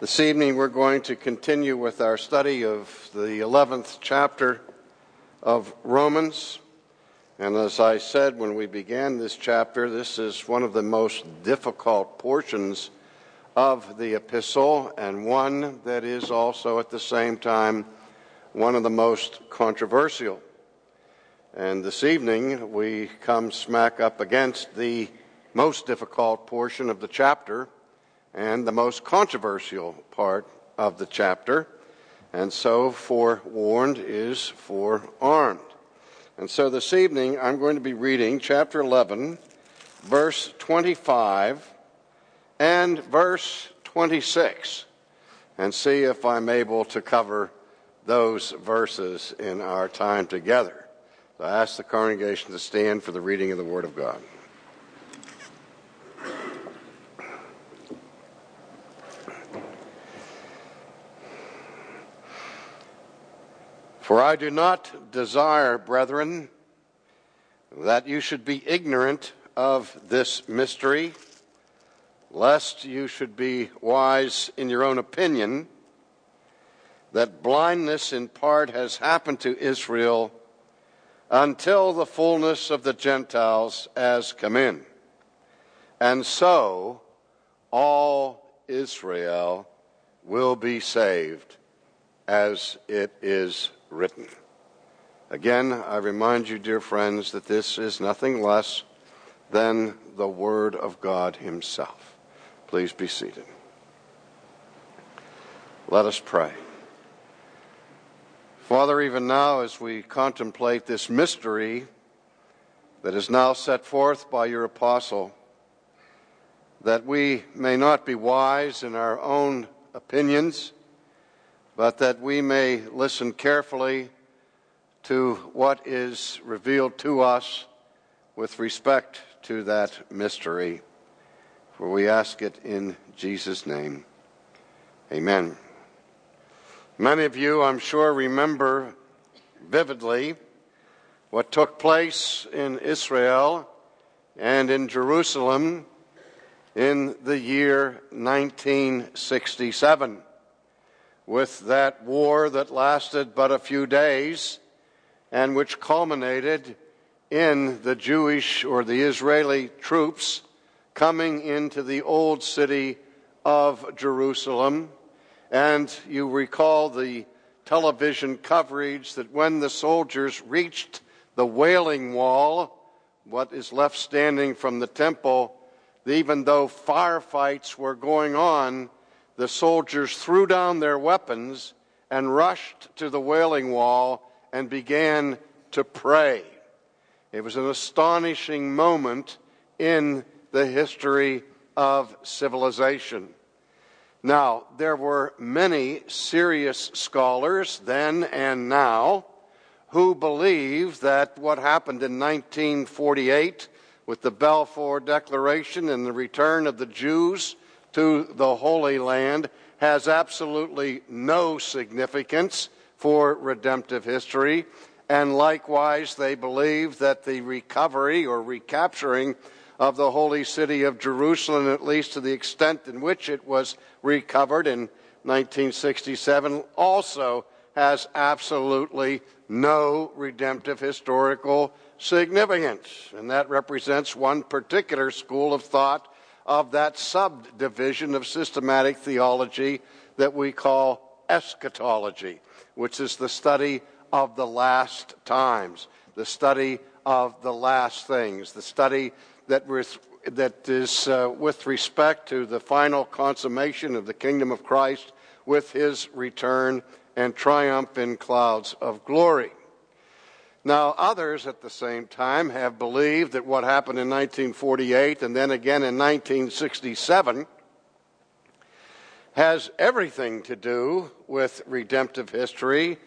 This evening we're going to continue with our study of the 11th chapter of Romans. And as I said when we began this chapter, this is one of the most difficult portions of the epistle and one that is also at the same time one of the most controversial. And this evening we come smack up against the most difficult portion of the chapter and the most controversial part of the chapter. And so, forewarned is forearmed. And so, this evening, I'm going to be reading chapter 11, verse 25, and verse 26, and see if I'm able to cover those verses in our time together. So I ask the congregation to stand for the reading of the Word of God. For I do not desire, brethren, that you should be ignorant of this mystery, lest you should be wise in your own opinion, that blindness in part has happened to Israel until the fullness of the Gentiles has come in. And so all Israel will be saved, as it is written. Again, I remind you, dear friends, that this is nothing less than the Word of God Himself. Please be seated. Let us pray. Father, even now, as we contemplate this mystery that is now set forth by your apostle, that we may not be wise in our own opinions but that we may listen carefully to what is revealed to us with respect to that mystery. For we ask it in Jesus' name. Amen. Many of you, I'm sure, remember vividly what took place in Israel and in Jerusalem in the year 1967 with that war that lasted but a few days and which culminated in the Jewish or the Israeli troops coming into the old city of Jerusalem. And you recall the television coverage that when the soldiers reached the Wailing Wall, what is left standing from the temple, even though firefights were going on, the soldiers threw down their weapons and rushed to the Wailing Wall and began to pray. It was an astonishing moment in the history of civilization. Now, there were many serious scholars then and now who believe that what happened in 1948 with the Balfour Declaration and the return of the Jews to the Holy Land has absolutely no significance for redemptive history. And likewise, they believe that the recovery or recapturing of the holy city of Jerusalem, at least to the extent in which it was recovered in 1967, also has absolutely no redemptive historical significance. And that represents one particular school of thought of that subdivision of systematic theology that we call eschatology, which is the study of the last times, the study of the last things, the study that, that is uh, with respect to the final consummation of the kingdom of Christ with his return and triumph in clouds of glory. Now, others at the same time have believed that what happened in 1948 and then again in 1967 has everything to do with redemptive history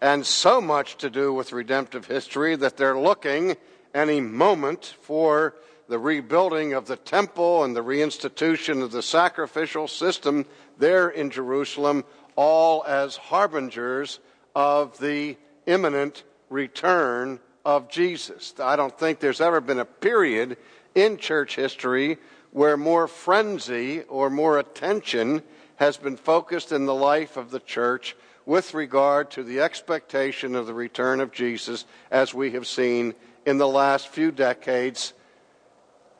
and so much to do with redemptive history that they're looking any moment for the rebuilding of the temple and the reinstitution of the sacrificial system there in Jerusalem, all as harbingers of the imminent return of Jesus. I don't think there's ever been a period in church history where more frenzy or more attention has been focused in the life of the church with regard to the expectation of the return of Jesus, as we have seen in the last few decades,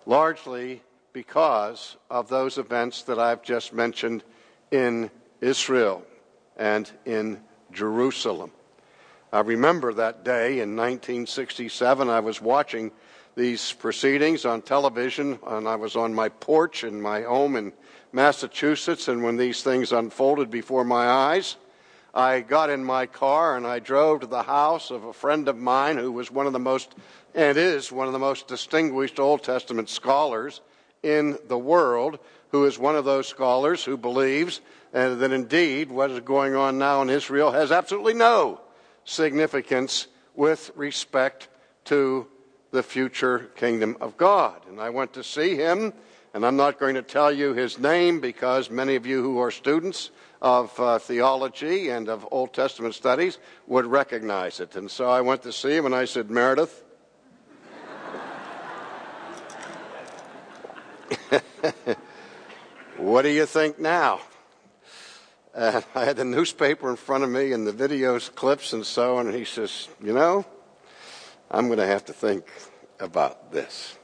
largely because of those events that I've just mentioned in Israel and in Jerusalem. I remember that day in 1967. I was watching these proceedings on television, and I was on my porch in my home in Massachusetts, and when these things unfolded before my eyes, I got in my car and I drove to the house of a friend of mine who was one of the most, and is one of the most distinguished Old Testament scholars in the world, who is one of those scholars who believes uh, that indeed what is going on now in Israel has absolutely no significance with respect to the future kingdom of God. And I went to see him, and I'm not going to tell you his name because many of you who are students of uh, theology and of Old Testament studies would recognize it. And so I went to see him, and I said, Meredith, what do you think now? I had the newspaper in front of me and the videos, clips, and so on. And he says, You know, I'm going to have to think about this.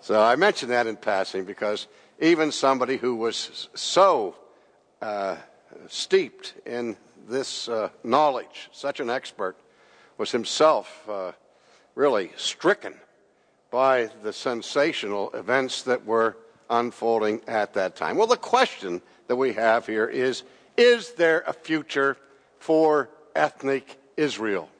So I mention that in passing because even somebody who was so uh, steeped in this uh, knowledge, such an expert, was himself uh, really stricken by the sensational events that were unfolding at that time. Well, the question that we have here is is there a future for ethnic Israel?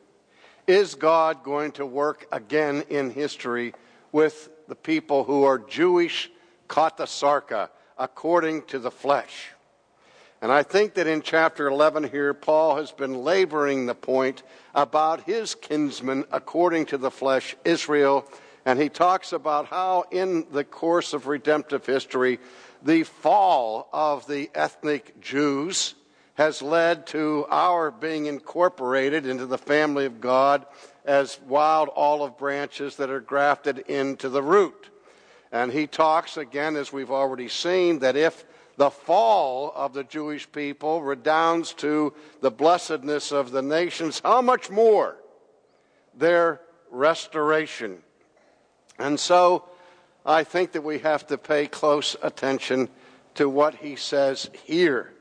Is God going to work again in history with the people who are Jewish kata sarka, according to the flesh? And I think that in chapter 11 here, Paul has been laboring the point about his kinsman according to the flesh, Israel. And he talks about how, in the course of redemptive history, the fall of the ethnic Jews has led to our being incorporated into the family of God as wild olive branches that are grafted into the root. And he talks again, as we've already seen, that if the fall of the Jewish people redounds to the blessedness of the nations, how much more their restoration? And so I think that we have to pay close attention to what he says here.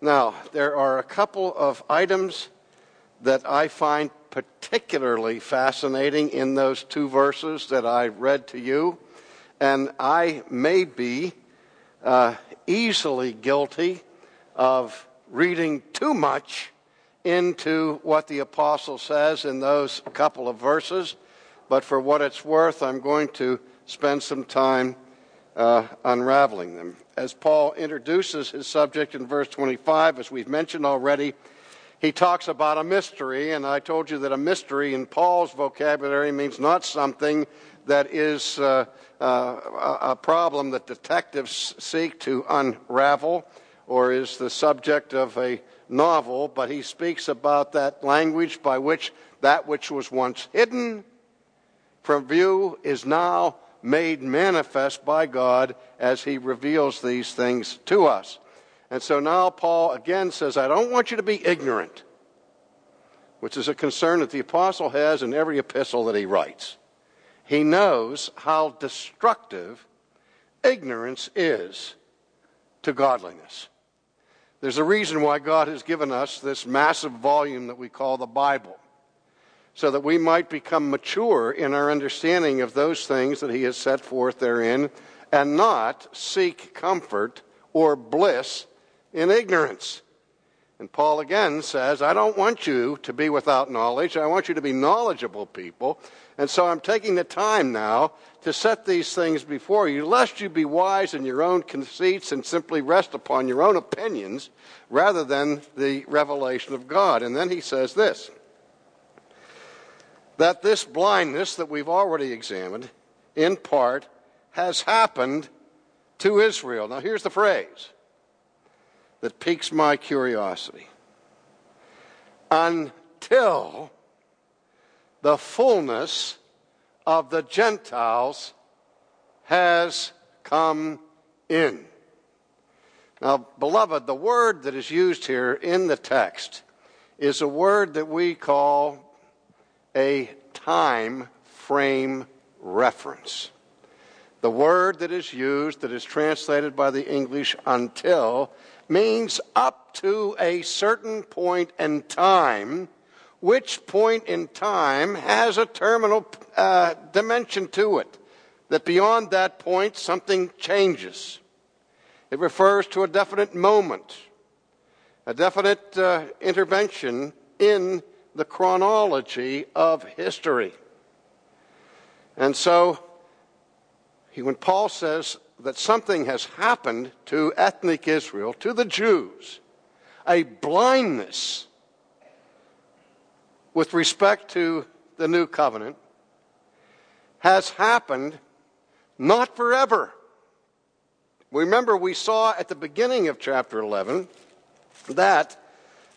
Now, there are a couple of items that I find particularly fascinating in those two verses that I read to you, and I may be uh, easily guilty of reading too much into what the apostle says in those couple of verses, but for what it's worth, I'm going to spend some time uh, unraveling them. As Paul introduces his subject in verse 25, as we've mentioned already, he talks about a mystery, and I told you that a mystery in Paul's vocabulary means not something that is uh, uh, a problem that detectives seek to unravel or is the subject of a novel, but he speaks about that language by which that which was once hidden from view is now made manifest by God as he reveals these things to us. And so now Paul again says, I don't want you to be ignorant, which is a concern that the apostle has in every epistle that he writes. He knows how destructive ignorance is to godliness. There's a reason why God has given us this massive volume that we call the Bible so that we might become mature in our understanding of those things that He has set forth therein, and not seek comfort or bliss in ignorance. And Paul again says, I don't want you to be without knowledge. I want you to be knowledgeable people. And so I'm taking the time now to set these things before you, lest you be wise in your own conceits and simply rest upon your own opinions rather than the revelation of God. And then he says this that this blindness that we've already examined, in part, has happened to Israel. Now, here's the phrase that piques my curiosity until the fullness of the Gentiles has come in. Now, beloved, the word that is used here in the text is a word that we call a time frame reference. The word that is used, that is translated by the English until, means up to a certain point in time, which point in time has a terminal uh, dimension to it. That beyond that point, something changes. It refers to a definite moment, a definite uh, intervention in the chronology of history. And so, when Paul says that something has happened to ethnic Israel, to the Jews, a blindness with respect to the new covenant, has happened not forever. Remember, we saw at the beginning of chapter 11 that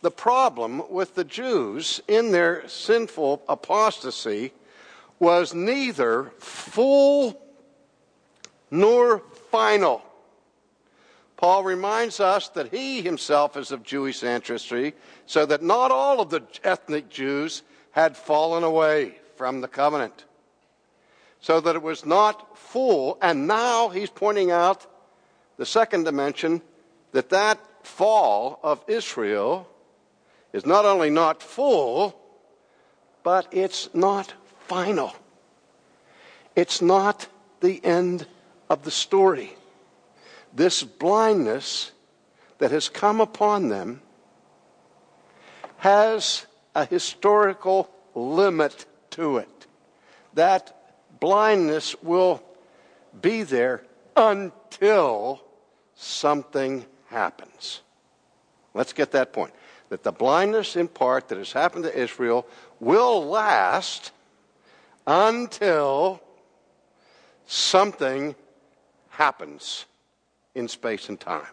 the problem with the Jews in their sinful apostasy was neither full nor final. Paul reminds us that he himself is of Jewish ancestry, so that not all of the ethnic Jews had fallen away from the covenant. So that it was not full, and now he's pointing out the second dimension that that fall of Israel is not only not full, but it's not final. It's not the end of the story. This blindness that has come upon them has a historical limit to it. That blindness will be there until something happens. Let's get that point. That the blindness in part that has happened to Israel will last until something happens in space and time.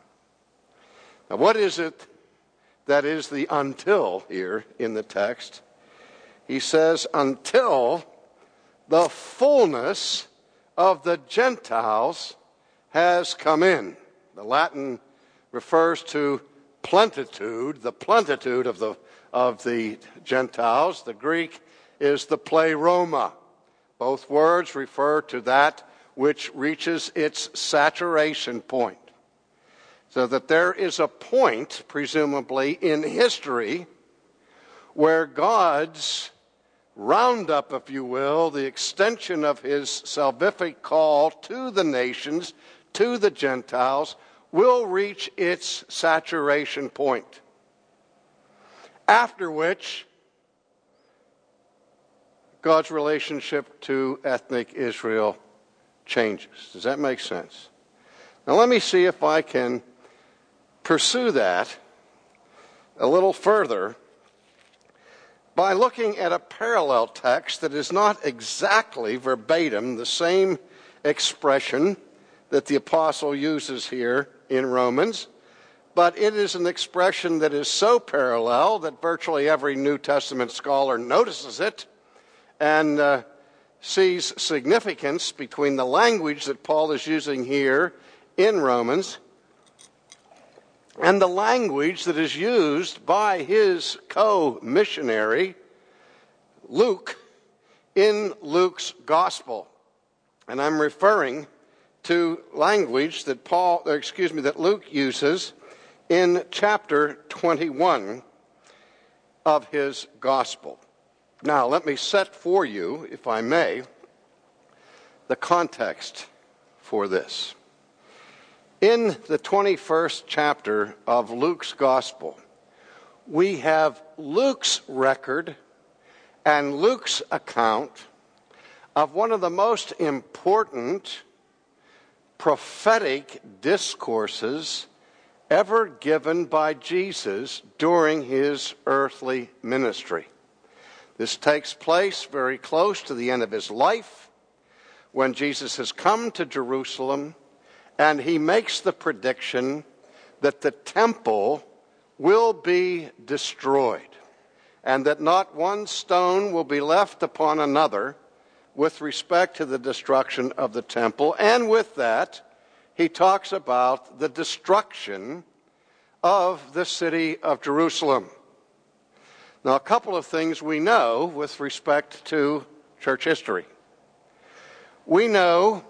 Now, what is it that is the until here in the text? He says, until the fullness of the Gentiles has come in. The Latin refers to plentitude, the plentitude of the, of the Gentiles. The Greek is the pleroma. Both words refer to that which reaches its saturation point. So that there is a point, presumably, in history where God's roundup, if you will, the extension of his salvific call to the nations, to the Gentiles will reach its saturation point. After which, God's relationship to ethnic Israel changes. Does that make sense? Now, let me see if I can pursue that a little further by looking at a parallel text that is not exactly verbatim the same expression that the apostle uses here in Romans, but it is an expression that is so parallel that virtually every New Testament scholar notices it and uh, sees significance between the language that Paul is using here in Romans and the language that is used by his co missionary, Luke, in Luke's gospel. And I'm referring to language that Paul, excuse me, that Luke uses in chapter 21 of his gospel. Now, let me set for you, if I may, the context for this. In the 21st chapter of Luke's gospel, we have Luke's record and Luke's account of one of the most important prophetic discourses ever given by Jesus during his earthly ministry. This takes place very close to the end of his life when Jesus has come to Jerusalem and he makes the prediction that the temple will be destroyed and that not one stone will be left upon another with respect to the destruction of the temple, and with that, he talks about the destruction of the city of Jerusalem. Now, a couple of things we know with respect to church history. We know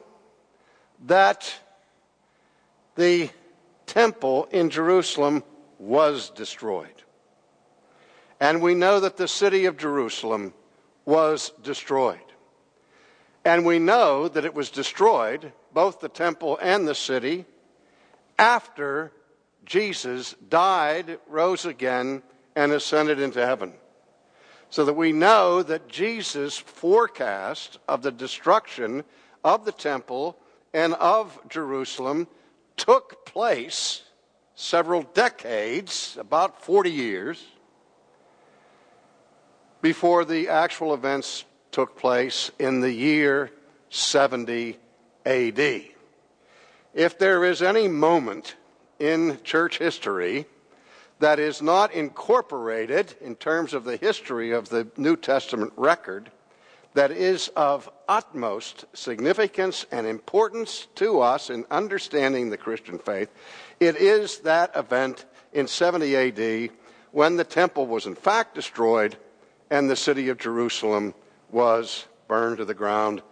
that the temple in Jerusalem was destroyed. And we know that the city of Jerusalem was destroyed. And we know that it was destroyed, both the temple and the city, after Jesus died, rose again, and ascended into heaven. So that we know that Jesus' forecast of the destruction of the temple and of Jerusalem took place several decades, about 40 years, before the actual events took place in the year 70 AD. If there is any moment in church history that is not incorporated in terms of the history of the New Testament record, that is of utmost significance and importance to us in understanding the Christian faith, it is that event in 70 AD when the temple was in fact destroyed and the city of Jerusalem was burned to the ground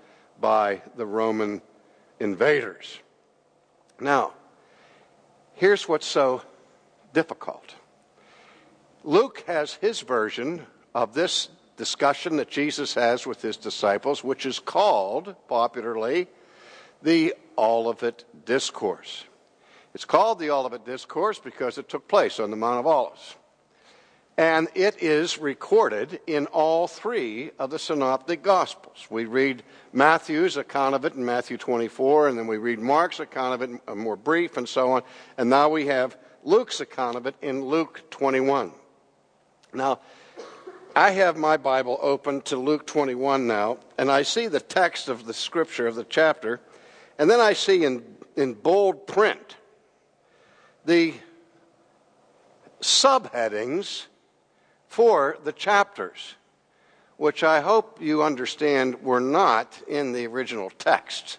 by the Roman invaders. Now, here's what's so difficult Luke has his version of this discussion that Jesus has with his disciples, which is called popularly the Olivet Discourse. It's called the Olivet Discourse because it took place on the Mount of Olives. And it is recorded in all three of the synoptic gospels. We read Matthew's account of it in Matthew 24, and then we read Mark's account of it, uh, more brief, and so on. And now we have Luke's account of it in Luke 21. Now, I have my Bible open to Luke 21 now, and I see the text of the scripture of the chapter, and then I see in, in bold print the subheadings for the chapters, which I hope you understand were not in the original text.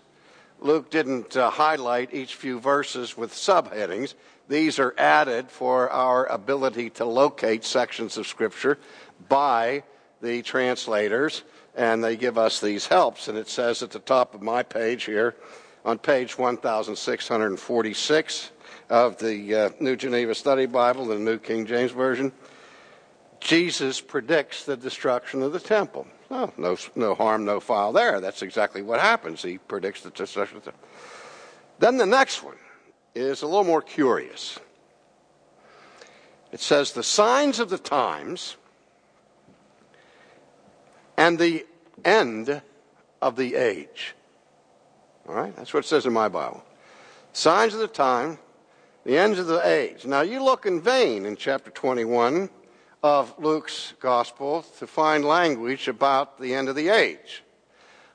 Luke didn't uh, highlight each few verses with subheadings. These are added for our ability to locate sections of Scripture by the translators, and they give us these helps. And it says at the top of my page here, on page 1646 of the uh, New Geneva Study Bible, the New King James Version, Jesus predicts the destruction of the temple. No, no harm, no foul there. That's exactly what happens. He predicts the destruction of the temple. Then the next one is a little more curious. It says, The signs of the times and the end of the age. All right? That's what it says in my Bible. Signs of the time, the ends of the age. Now, you look in vain in chapter 21 of Luke's gospel to find language about the end of the age.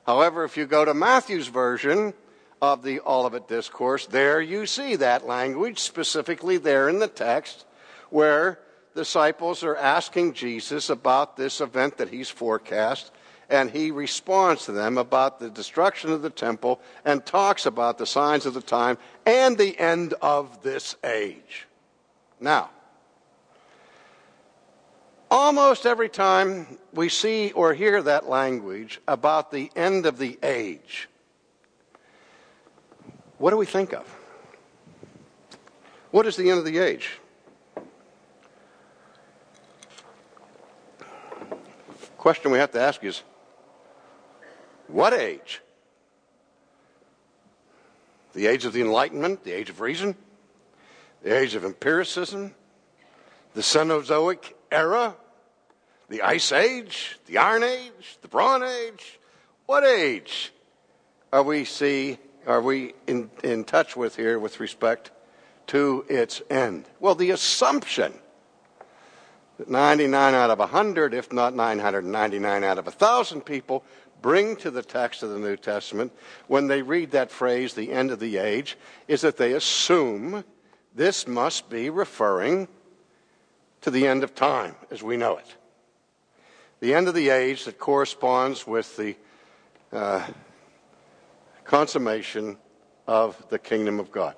However, if you go to Matthew's version of the Olivet Discourse, there you see that language specifically there in the text where disciples are asking Jesus about this event that he's forecast, and he responds to them about the destruction of the temple and talks about the signs of the time and the end of this age. Now, Almost every time we see or hear that language about the end of the age, what do we think of? What is the end of the age? Question we have to ask is what age? The age of the Enlightenment, the age of reason, the age of empiricism, the Cenozoic era, the Ice Age, the Iron Age, the Bronze Age? What age are we see are we in, in touch with here with respect to its end? Well, the assumption that 99 out of 100, if not 999 out of 1,000 people, bring to the text of the New Testament when they read that phrase, the end of the age, is that they assume this must be referring to the end of time as we know it. The end of the age that corresponds with the uh, consummation of the kingdom of God.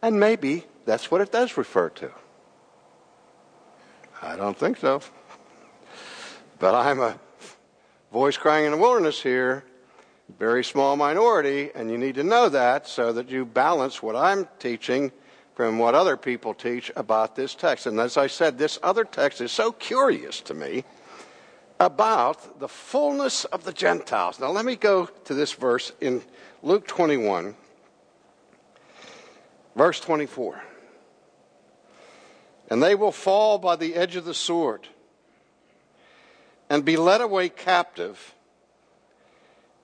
And maybe that's what it does refer to. I don't think so. But I'm a voice crying in the wilderness here, very small minority, and you need to know that so that you balance what I'm teaching from what other people teach about this text. And as I said, this other text is so curious to me about the fullness of the Gentiles. Now, let me go to this verse in Luke 21, verse 24. And they will fall by the edge of the sword and be led away captive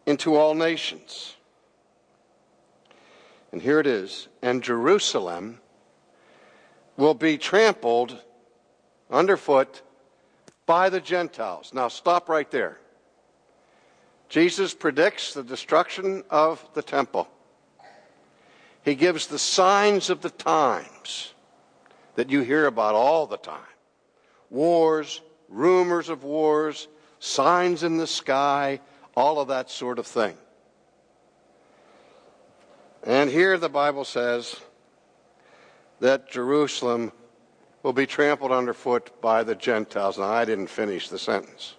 into all nations. And here it is. And Jerusalem will be trampled underfoot by the Gentiles. Now, stop right there. Jesus predicts the destruction of the temple. He gives the signs of the times that you hear about all the time wars, rumors of wars, signs in the sky, all of that sort of thing. And here the Bible says that Jerusalem will be trampled underfoot by the Gentiles. Now, I didn't finish the sentence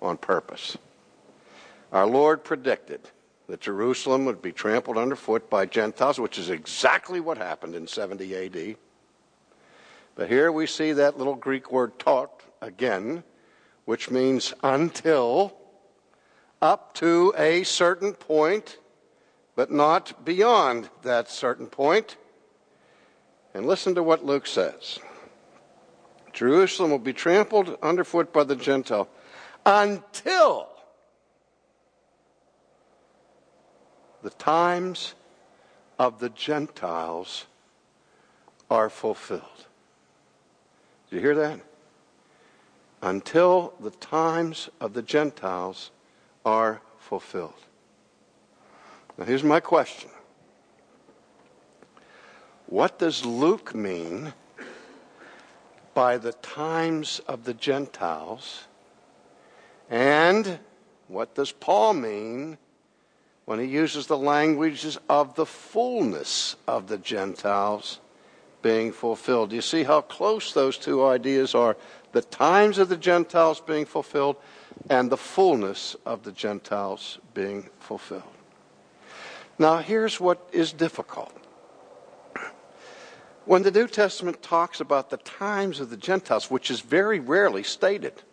on purpose. Our Lord predicted that Jerusalem would be trampled underfoot by Gentiles, which is exactly what happened in 70 AD. But here we see that little Greek word taught again, which means until, up to a certain point, but not beyond that certain point. And listen to what Luke says Jerusalem will be trampled underfoot by the Gentile until the times of the Gentiles are fulfilled. Do you hear that? Until the times of the Gentiles are fulfilled. Now, here's my question What does Luke mean by the times of the Gentiles? And what does Paul mean when he uses the languages of the fullness of the Gentiles being fulfilled? Do you see how close those two ideas are? The times of the Gentiles being fulfilled and the fullness of the Gentiles being fulfilled. Now, here's what is difficult. When the New Testament talks about the times of the Gentiles, which is very rarely stated,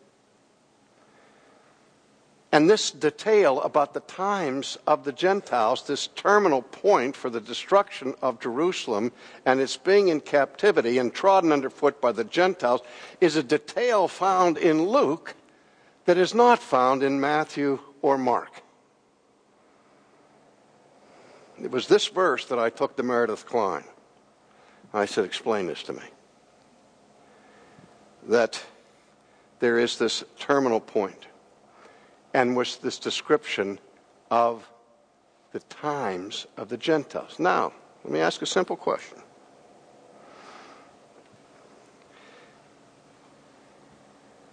and this detail about the times of the Gentiles, this terminal point for the destruction of Jerusalem and its being in captivity and trodden underfoot by the Gentiles, is a detail found in Luke that is not found in Matthew or Mark. It was this verse that I took to Meredith Kline. I said, Explain this to me. That there is this terminal point and was this description of the times of the Gentiles. Now, let me ask a simple question.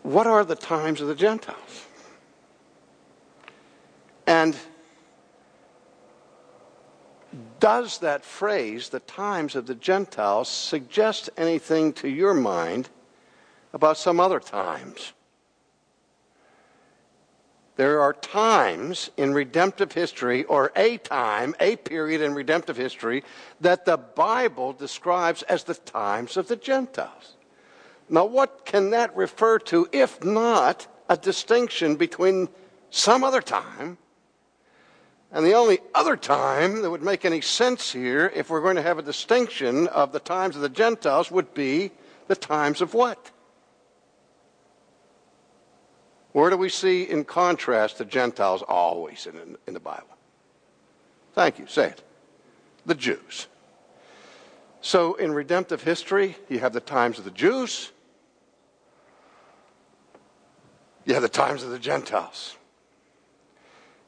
What are the times of the Gentiles? And does that phrase, the times of the Gentiles, suggest anything to your mind about some other times? There are times in redemptive history, or a time, a period in redemptive history, that the Bible describes as the times of the Gentiles. Now, what can that refer to if not a distinction between some other time and the only other time that would make any sense here, if we're going to have a distinction of the times of the Gentiles, would be the times of what? Where do we see, in contrast, the Gentiles always in, in the Bible? Thank you. Say it. The Jews. So, in redemptive history, you have the times of the Jews, you have the times of the Gentiles.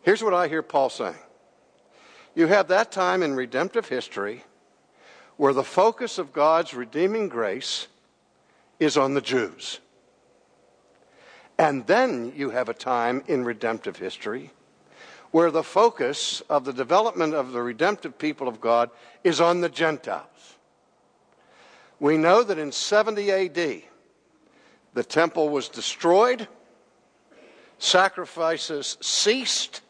Here's what I hear Paul saying you have that time in redemptive history where the focus of God's redeeming grace is on the Jews. And then you have a time in redemptive history where the focus of the development of the redemptive people of God is on the Gentiles. We know that in 70 AD, the temple was destroyed, sacrifices ceased,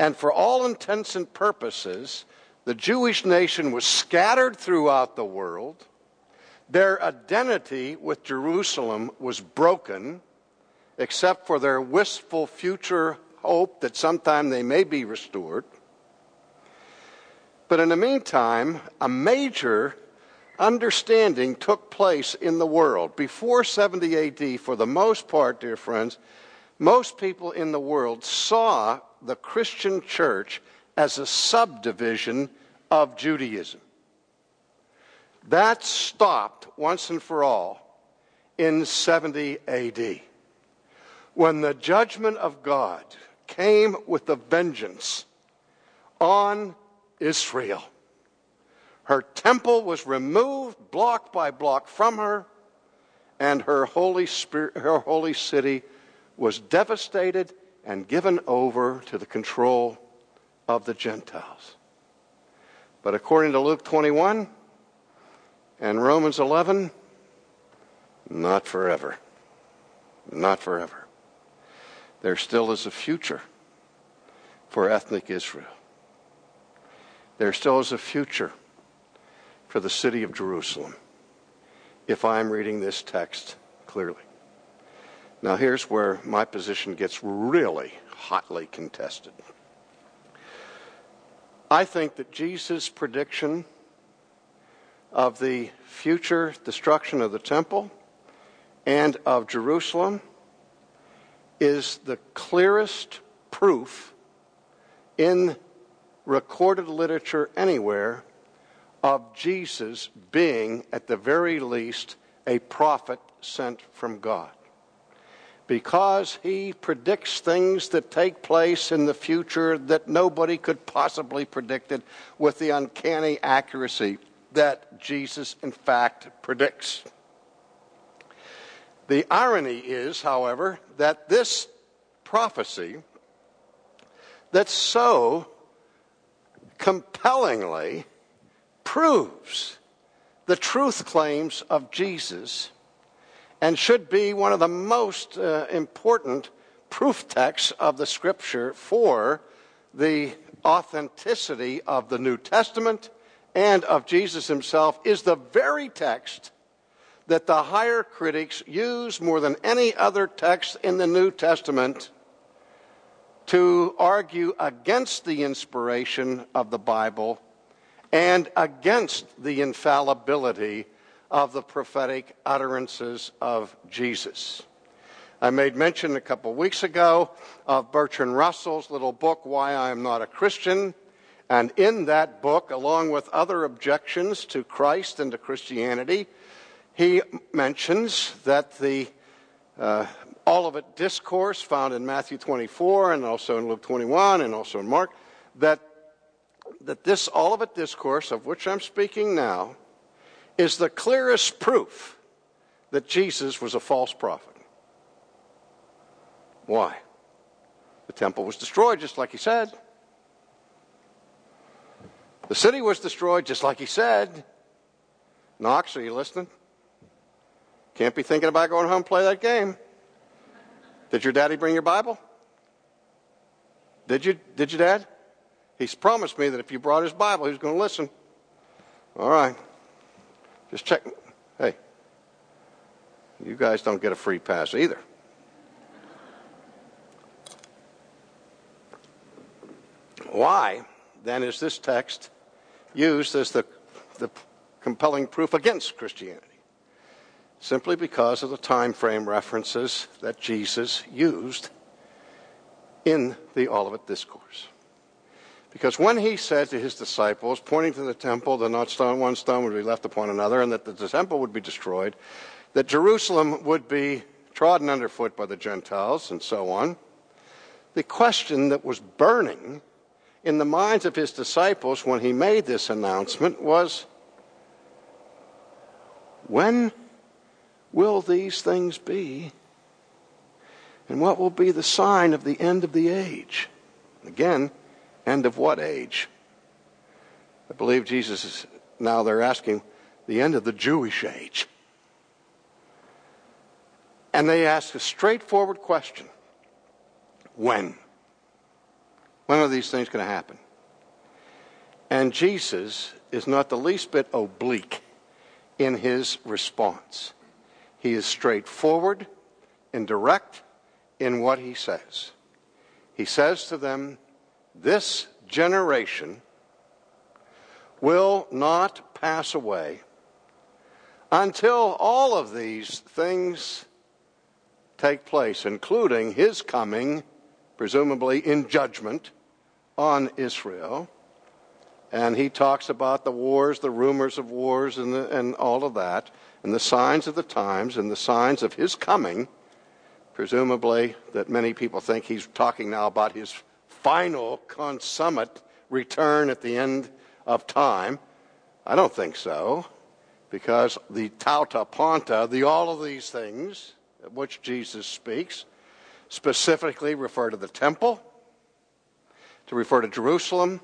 and for all intents and purposes, the Jewish nation was scattered throughout the world. Their identity with Jerusalem was broken, except for their wistful future hope that sometime they may be restored. But in the meantime, a major understanding took place in the world. Before 70 AD, for the most part, dear friends, most people in the world saw the Christian church as a subdivision of Judaism. That stopped once and for all in 70 AD when the judgment of God came with a vengeance on Israel. Her temple was removed block by block from her, and her holy, spirit, her holy city was devastated and given over to the control of the Gentiles. But according to Luke 21 and Romans 11, not forever. Not forever. There still is a future for ethnic Israel. There still is a future for the city of Jerusalem, if I'm reading this text clearly. Now, here's where my position gets really hotly contested. I think that Jesus' prediction of the future destruction of the temple and of Jerusalem is the clearest proof in recorded literature anywhere of Jesus being, at the very least, a prophet sent from God because he predicts things that take place in the future that nobody could possibly predict it with the uncanny accuracy that Jesus, in fact, predicts. The irony is, however, that this prophecy that so compellingly proves the truth claims of Jesus and should be one of the most uh, important proof texts of the scripture for the authenticity of the New Testament and of Jesus himself is the very text that the higher critics use more than any other text in the New Testament to argue against the inspiration of the Bible and against the infallibility of the prophetic utterances of Jesus. I made mention a couple weeks ago of Bertrand Russell's little book, Why I Am Not a Christian. And in that book, along with other objections to Christ and to Christianity, he mentions that the uh, Olivet discourse found in Matthew 24 and also in Luke 21 and also in Mark, that, that this Olivet discourse of which I'm speaking now is the clearest proof that Jesus was a false prophet. Why? The temple was destroyed just like he said. The city was destroyed just like he said. Knox, are you listening? Can't be thinking about going home and play that game. Did your daddy bring your Bible? Did you? Did your dad? He's promised me that if you brought his Bible, he was going to listen. All right. Just check. Hey, you guys don't get a free pass either. Why, then, is this text used as the, the compelling proof against Christianity? Simply because of the time frame references that Jesus used in the Olivet Discourse. Because when he said to his disciples, pointing to the temple, that not stone, one stone would be left upon another, and that the temple would be destroyed, that Jerusalem would be trodden underfoot by the Gentiles, and so on, the question that was burning in the minds of his disciples when he made this announcement was when will these things be? And what will be the sign of the end of the age? Again, end of what age? I believe Jesus is now they're asking the end of the Jewish age. And they ask a straightforward question When? When are these things going to happen? And Jesus is not the least bit oblique in his response. He is straightforward and direct in what he says. He says to them, This generation will not pass away until all of these things take place, including his coming, presumably in judgment, on Israel. And he talks about the wars, the rumors of wars, and, the, and all of that, and the signs of the times, and the signs of his coming. Presumably, that many people think he's talking now about his final consummate return at the end of time. I don't think so, because the tauta panta, the all of these things of which Jesus speaks, specifically refer to the temple, to refer to Jerusalem,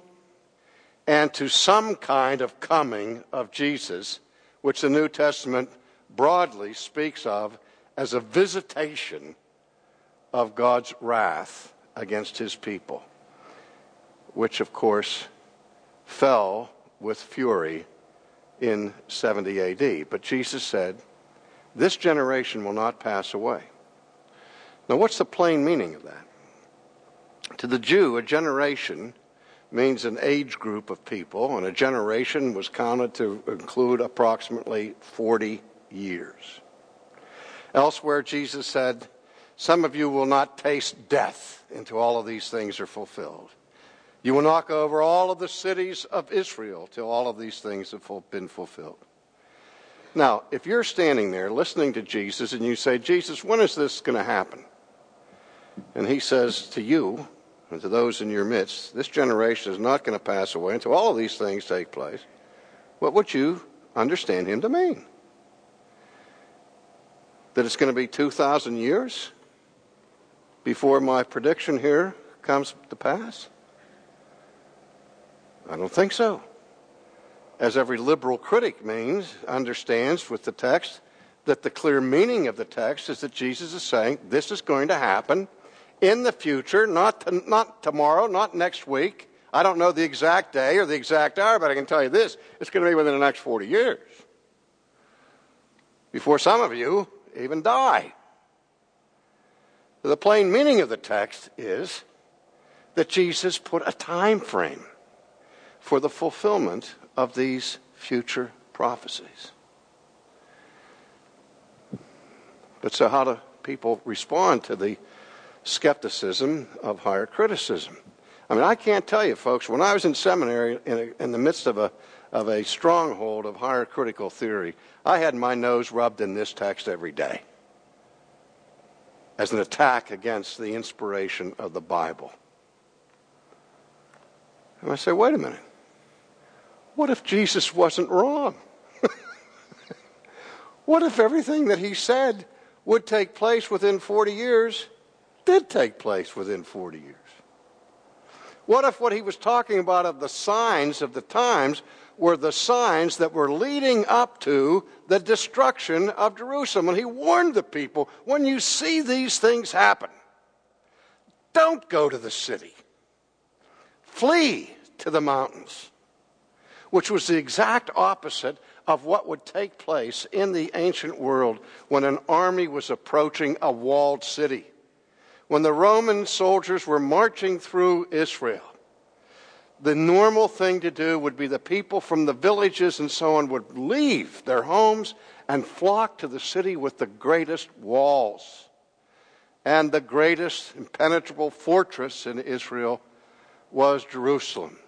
and to some kind of coming of Jesus, which the New Testament broadly speaks of as a visitation of God's wrath against his people, which, of course, fell with fury in 70 AD. But Jesus said, This generation will not pass away. Now, what's the plain meaning of that? To the Jew, a generation means an age group of people, and a generation was counted to include approximately 40 years. Elsewhere, Jesus said, Some of you will not taste death until all of these things are fulfilled. You will knock over all of the cities of Israel till all of these things have been fulfilled. Now, if you're standing there listening to Jesus and you say, Jesus, when is this going to happen? And he says to you, and to those in your midst, this generation is not going to pass away until all of these things take place, what would you understand him to mean? That it's going to be 2,000 years before my prediction here comes to pass? I don't think so. As every liberal critic means, understands with the text, that the clear meaning of the text is that Jesus is saying this is going to happen in the future, not, to, not tomorrow, not next week. I don't know the exact day or the exact hour, but I can tell you this it's going to be within the next 40 years. Before some of you even die. The plain meaning of the text is that Jesus put a time frame for the fulfillment of these future prophecies. But so, how do people respond to the skepticism of higher criticism. I mean, I can't tell you, folks, when I was in seminary in, a, in the midst of a, of a stronghold of higher critical theory, I had my nose rubbed in this text every day as an attack against the inspiration of the Bible. And I say, wait a minute. What if Jesus wasn't wrong? what if everything that he said would take place within 40 years did take place within 40 years? What if what he was talking about of the signs of the times were the signs that were leading up to the destruction of Jerusalem? And he warned the people when you see these things happen, don't go to the city, flee to the mountains, which was the exact opposite of what would take place in the ancient world when an army was approaching a walled city when the Roman soldiers were marching through Israel, the normal thing to do would be the people from the villages and so on would leave their homes and flock to the city with the greatest walls and the greatest impenetrable fortress in Israel was Jerusalem.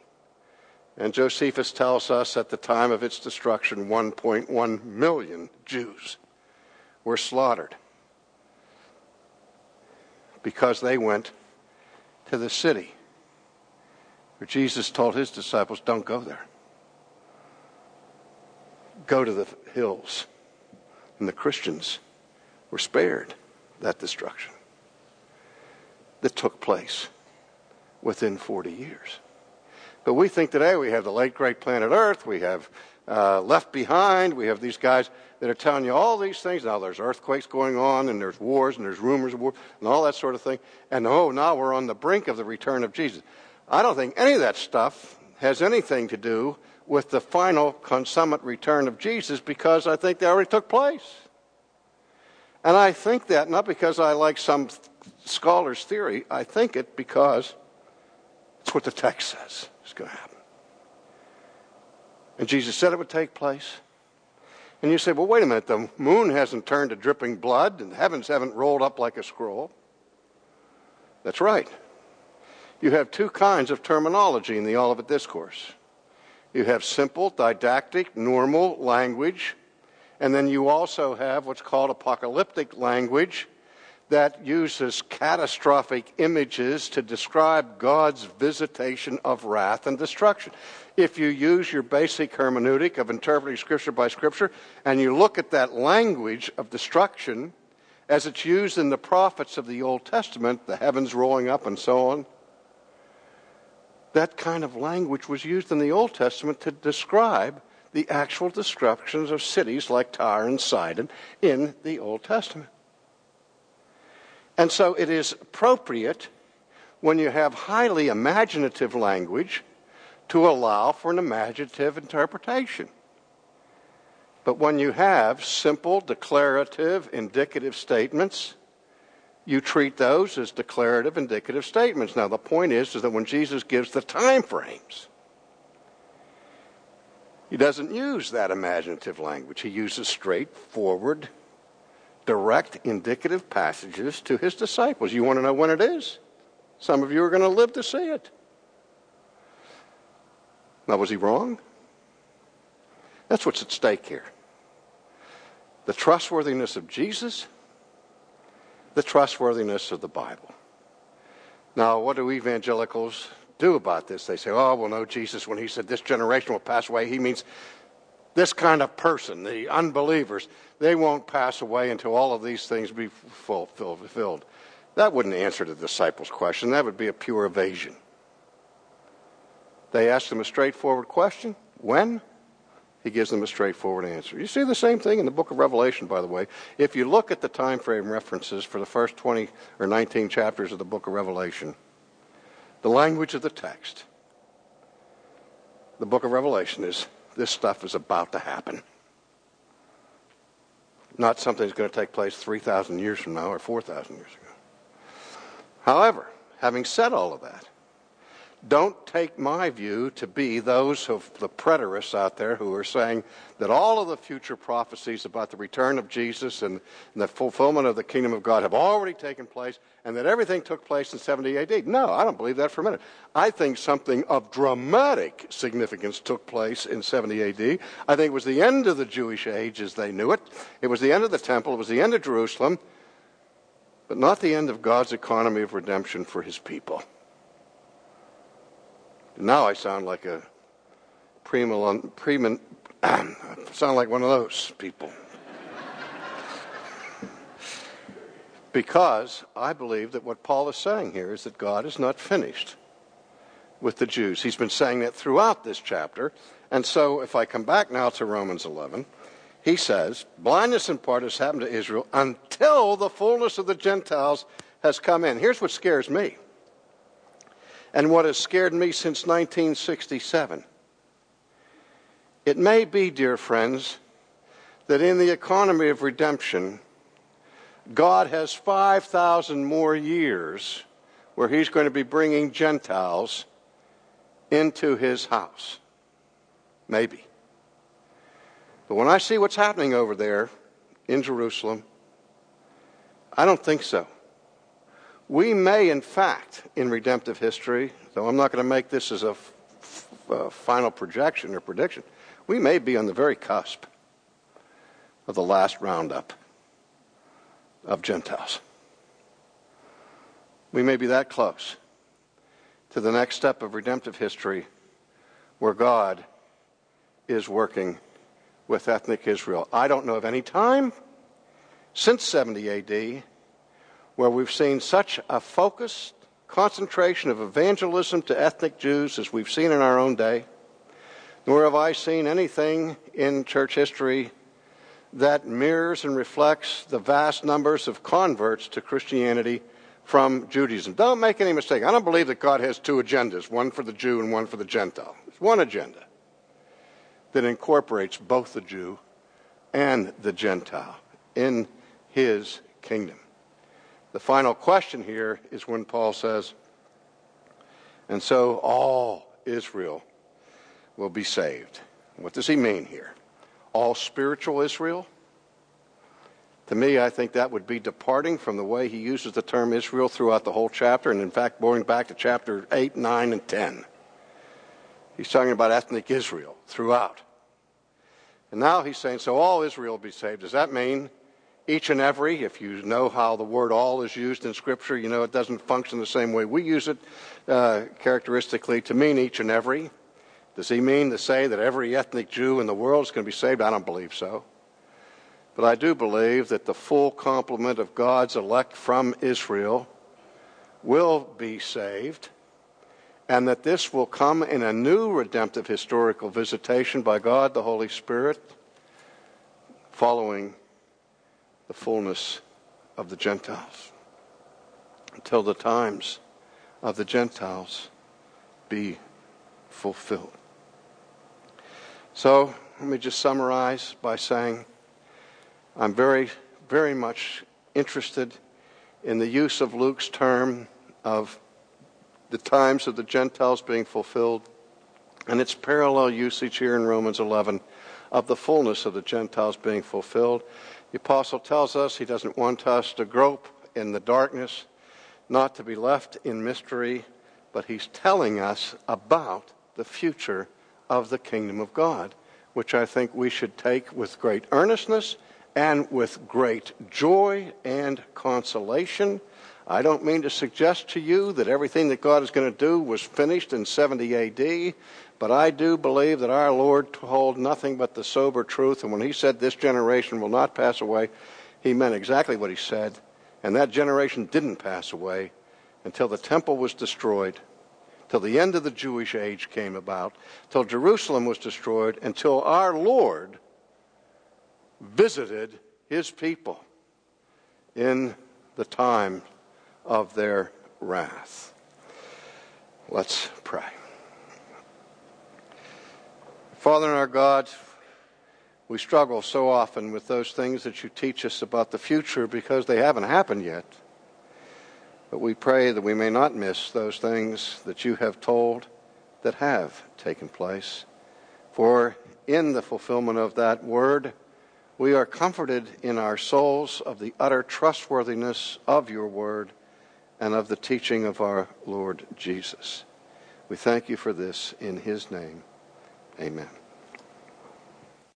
And Josephus tells us at the time of its destruction, 1.1 million Jews were slaughtered because they went to the city where Jesus told his disciples, Don't go there. Go to the hills. And the Christians were spared that destruction that took place within 40 years. But we think today we have the late great planet Earth, we have uh, Left Behind, we have these guys that are telling you all these things. Now there's earthquakes going on, and there's wars, and there's rumors of war, and all that sort of thing. And oh, now we're on the brink of the return of Jesus. I don't think any of that stuff has anything to do with the final consummate return of Jesus because I think they already took place. And I think that not because I like some scholar's theory, I think it because it's what the text says is going to happen. And Jesus said it would take place. And you say, well, wait a minute, the moon hasn't turned to dripping blood and the heavens haven't rolled up like a scroll. That's right. You have two kinds of terminology in the Olivet Discourse. You have simple, didactic, normal language, and then you also have what's called apocalyptic language that uses catastrophic images to describe God's visitation of wrath and destruction. If you use your basic hermeneutic of interpreting Scripture by Scripture and you look at that language of destruction as it's used in the prophets of the Old Testament, the heavens rolling up and so on, that kind of language was used in the Old Testament to describe the actual destructions of cities like Tyre and Sidon in the Old Testament. And so it is appropriate when you have highly imaginative language to allow for an imaginative interpretation. But when you have simple, declarative, indicative statements, you treat those as declarative, indicative statements. Now, the point is, is that when Jesus gives the time frames, he doesn't use that imaginative language. He uses straightforward, direct, indicative passages to his disciples. You want to know when it is? Some of you are going to live to see it. Now, was he wrong? That's what's at stake here. The trustworthiness of Jesus the trustworthiness of the Bible. Now, what do evangelicals do about this? They say, oh, well, no, Jesus, when he said this generation will pass away, he means this kind of person, the unbelievers, they won't pass away until all of these things be fulfilled. That wouldn't answer the disciples' question. That would be a pure evasion. They asked them a straightforward question when? He gives them a straightforward answer. You see the same thing in the book of Revelation, by the way. If you look at the time frame references for the first 20 or 19 chapters of the book of Revelation, the language of the text, the book of Revelation is this stuff is about to happen. Not something that's going to take place 3,000 years from now or 4,000 years ago. However, having said all of that, don't take my view to be those of the preterists out there who are saying that all of the future prophecies about the return of Jesus and, the fulfillment of the kingdom of God have already taken place and that everything took place in 70 AD. No, I don't believe that for a minute. I think something of dramatic significance took place in 70 AD. I think it was the end of the Jewish age as they knew it. It was the end of the temple. It was the end of Jerusalem, but not the end of God's economy of redemption for his people. Now I sound like a preman sound like one of those people. because I believe that what Paul is saying here is that God is not finished with the Jews. He's been saying that throughout this chapter. And so if I come back now to Romans 11, he says, blindness in part has happened to Israel until the fullness of the Gentiles has come in. Here's what scares me and what has scared me since 1967. It may be, dear friends, that in the economy of redemption, God has 5,000 more years where He's going to be bringing Gentiles into His house. Maybe. But when I see what's happening over there in Jerusalem, I don't think so. We may, in fact, in redemptive history, though I'm not going to make this as a uh, final projection or prediction, we may be on the very cusp of the last roundup of Gentiles. We may be that close to the next step of redemptive history where God is working with ethnic Israel. I don't know of any time since 70 AD where we've seen such a focused, concentration of evangelism to ethnic Jews as we've seen in our own day, nor have I seen anything in church history that mirrors and reflects the vast numbers of converts to Christianity from Judaism. Don't make any mistake. I don't believe that God has two agendas, one for the Jew and one for the Gentile. It's one agenda that incorporates both the Jew and the Gentile in his kingdom. The final question here is when Paul says, and so all Israel will be saved. What does he mean here? All spiritual Israel? To me, I think that would be departing from the way he uses the term Israel throughout the whole chapter, and in fact, going back to chapter 8, 9, and 10. He's talking about ethnic Israel throughout. And now he's saying, so all Israel will be saved. Does that mean each and every? If you know how the word all is used in Scripture, you know it doesn't function the same way we use it uh, characteristically to mean each and every. Does he mean to say that every ethnic Jew in the world is going to be saved? I don't believe so. But I do believe that the full complement of God's elect from Israel will be saved and that this will come in a new redemptive historical visitation by God the Holy Spirit following the fullness of the Gentiles until the times of the Gentiles be fulfilled. So, let me just summarize by saying I'm very, very much interested in the use of Luke's term of the times of the Gentiles being fulfilled, and its parallel usage here in Romans 11 of the fullness of the Gentiles being fulfilled. The apostle tells us he doesn't want us to grope in the darkness, not to be left in mystery, but he's telling us about the future of the kingdom of God, which I think we should take with great earnestness and with great joy and consolation I don't mean to suggest to you that everything that God is going to do was finished in 70 AD, but I do believe that our Lord told nothing but the sober truth. And when he said this generation will not pass away, he meant exactly what he said. And that generation didn't pass away until the temple was destroyed, till the end of the Jewish age came about, till Jerusalem was destroyed, until our Lord visited his people in the time of their wrath. Let's pray. Father and our God, we struggle so often with those things that you teach us about the future because they haven't happened yet. But we pray that we may not miss those things that you have told that have taken place. For in the fulfillment of that word, we are comforted in our souls of the utter trustworthiness of your word and of the teaching of our Lord Jesus. We thank you for this in his name. Amen.